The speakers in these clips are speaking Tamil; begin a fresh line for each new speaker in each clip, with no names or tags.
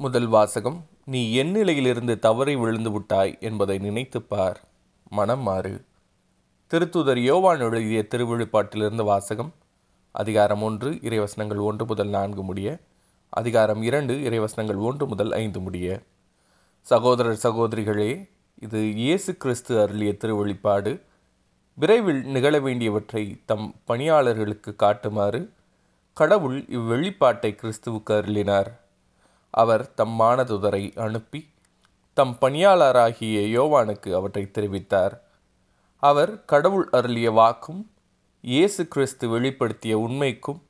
முதல் வாசகம் நீ என் நிலையிலிருந்து தவறி விழுந்து விட்டாய் என்பதை நினைத்துப் பார். மனம் மாறு. திருத்துதர் யோவான் எழுதிய திருவிழுப்பாட்டிலிருந்து வாசகம் அதிகாரம் ஒன்று இறைவசனங்கள் ஒன்று முதல் நான்கு முடிய அதிகாரம் இரண்டு இறைவசனங்கள் ஒன்று முதல் ஐந்து முடிய. சகோதரர் சகோதரிகளே இது இயேசு கிறிஸ்து அருளிய திருவெளிப்பாடு விரைவில் நிகழ வேண்டியவற்றை தம் பணியாளர்களுக்கு காட்டுமாறு கடவுள் இவ்வெளிப்பாட்டை கிறிஸ்துவுக்கு அருளினார். அவர் தம் மானதுதரை அனுப்பி தம் பணியாளராகிய யோவானுக்கு அவற்றை தெரிவித்தார். அவர் கடவுள் அருளிய வாக்கும் இயேசு கிறிஸ்து வெளிப்படுத்திய உண்மைக்கும்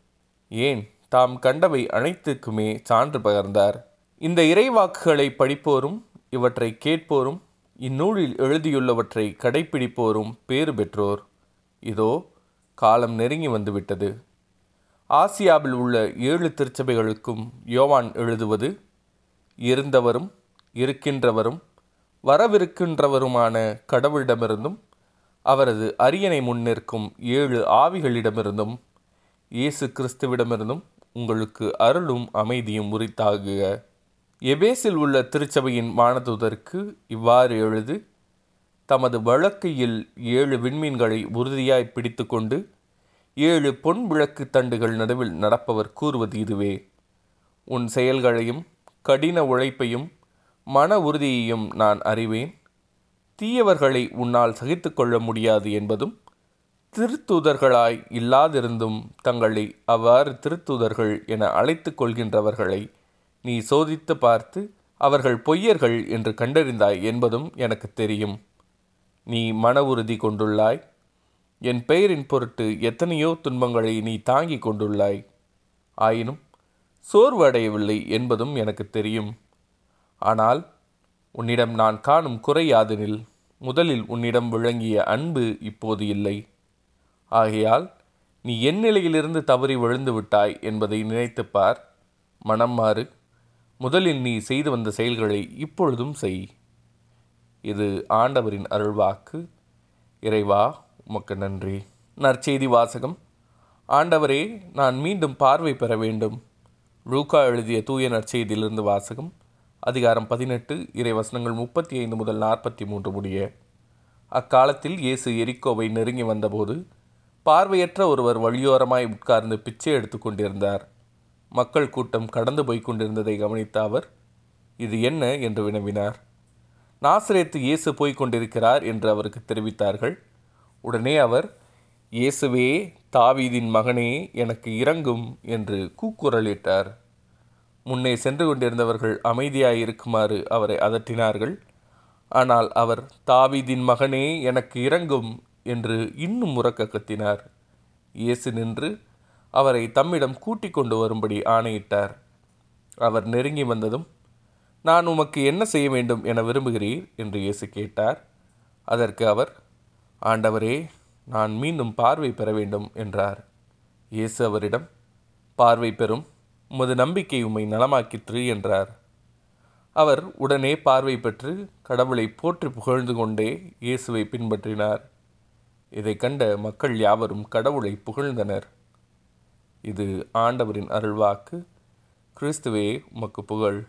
ஏன் தாம் கண்டவை அனைத்துக்குமே சான்று பகர்ந்தார். இந்த இறைவாக்குகளை படிப்போரும் இவற்றை கேட்போரும் இந்நூலில் எழுதியுள்ளவற்றை கடைப்பிடிப்போரும் பேறு பெற்றோர். இதோ காலம் நெருங்கி வந்துவிட்டது. ஆசியாவில் உள்ள ஏழு திருச்சபைகளுக்கும் யோவான் எழுதுவது இருந்தவரும் இருக்கின்றவரும் வரவிருக்கின்றவருமான கடவுளிடமிருந்தும் அவரது அரியணை முன்னிற்கும் ஏழு ஆவிகளிடமிருந்தும் இயேசு கிறிஸ்துவிடமிருந்தும் உங்களுக்கு அருளும் அமைதியும் உரித்தாகுக. எபேசில் உள்ள திருச்சபையின் வானதூதருக்கு இவ்வாறு எழுது தமது வழக்கையில் ஏழு விண்மீன்களை உறுதியாய் பிடித்துக்கொண்டு ஏழு பொன் விளக்கு தண்டுகள் நடுவில் நடப்பவர் கூறுவது இதுவே. உன் செயல்களையும் கடின உழைப்பையும் மன உறுதியையும் நான் அறிவேன். தீயவர்களை உன்னால் சகித்து கொள்ள முடியாது என்பதும் திருத்தூதர்களாய் இல்லாதிருந்தும் தங்களை அவ்வாறு திருத்தூதர்கள் என அழைத்து கொள்கின்றவர்களை நீ சோதித்து பார்த்து அவர்கள் பொய்யர்கள் என்று கண்டறிந்தாய் என்பதும் எனக்கு தெரியும். நீ மன உறுதி கொண்டுள்ளாய் என் பெயரின் பொருட்டு எத்தனையோ துன்பங்களை நீ தாங்கிக் கொண்டுள்ளாய். ஆயினும் சோர்வு அடையவில்லை என்பதும் எனக்கு தெரியும். ஆனால் உன்னிடம் நான் காணும் குறையாதெனில் முதலில் உன்னிடம் விளங்கிய அன்பு இப்போது இல்லை. ஆகையால் நீ என் நிலையிலிருந்து தவறி விழுந்து விட்டாய் என்பதை நினைத்துப் பார். மனம் மாறு. முதலில் நீ செய்து வந்த செயல்களை இப்பொழுதும் செய். இது ஆண்டவரின் அருள்வாக்கு. இறைவா உமக்கு நன்றி. நற்செய்தி வாசகம். ஆண்டவரே நான் மீண்டும் பார்வை பெற வேண்டும். லூக்கா எழுதிய தூய நற்செய்தியிலிருந்து வாசகம். அதிகாரம் பதினெட்டு இறைவசனங்கள் முப்பத்தி ஐந்து முதல் நாற்பத்தி மூன்று முடிய. அக்காலத்தில் இயேசு எரிக்கோவை நெருங்கி வந்தபோது பார்வையற்ற ஒருவர் வழியோரமாய் உட்கார்ந்து பிச்சை எடுத்து கொண்டிருந்தார். மக்கள் கூட்டம் கடந்து போய் கொண்டிருந்ததை கவனித்த அவர் இது என்ன? என்று வினவினார். நாசிரேத்து இயேசு போய்க் கொண்டிருக்கிறார் என்று அவருக்கு தெரிவித்தார்கள். உடனே அவர் இயேசுவே தாவீதின் மகனே எனக்கு இறங்கும் என்று கூக்குரலிட்டார். முன்னே சென்று கொண்டிருந்தவர்கள் அமைதியாய் இருக்குமாறு அவரை அதட்டினார்கள். ஆனால் அவர் தாவீதின் மகனே எனக்கு இறங்கும் என்று இன்னும் உறக்க கத்தினார் இயேசு நின்று அவரை தம்மிடம் கூட்டிக் கொண்டு வரும்படி ஆணையிட்டார். அவர் நெருங்கி வந்ததும் நான் உமக்கு என்ன செய்ய வேண்டும் என விரும்புகிறீர்? என்று இயேசு கேட்டார். அதற்கு அவர் ஆண்டவரே நான் மீண்டும் பார்வை பெற வேண்டும் என்றார். இயேசு அவரிடம் பார்வை பெறும் உமது நம்பிக்கை உம்மை நலமாக்கிற்று என்றார். அவர் உடனே பார்வை பெற்று கடவுளை போற்றி புகழ்ந்து கொண்டே இயேசுவை பின்பற்றினார். இதை கண்ட மக்கள் யாவரும் கடவுளை புகழ்ந்தனர். இது ஆண்டவரின் அருள்வாக்கு. கிறிஸ்துவே உமக்கு புகழ்.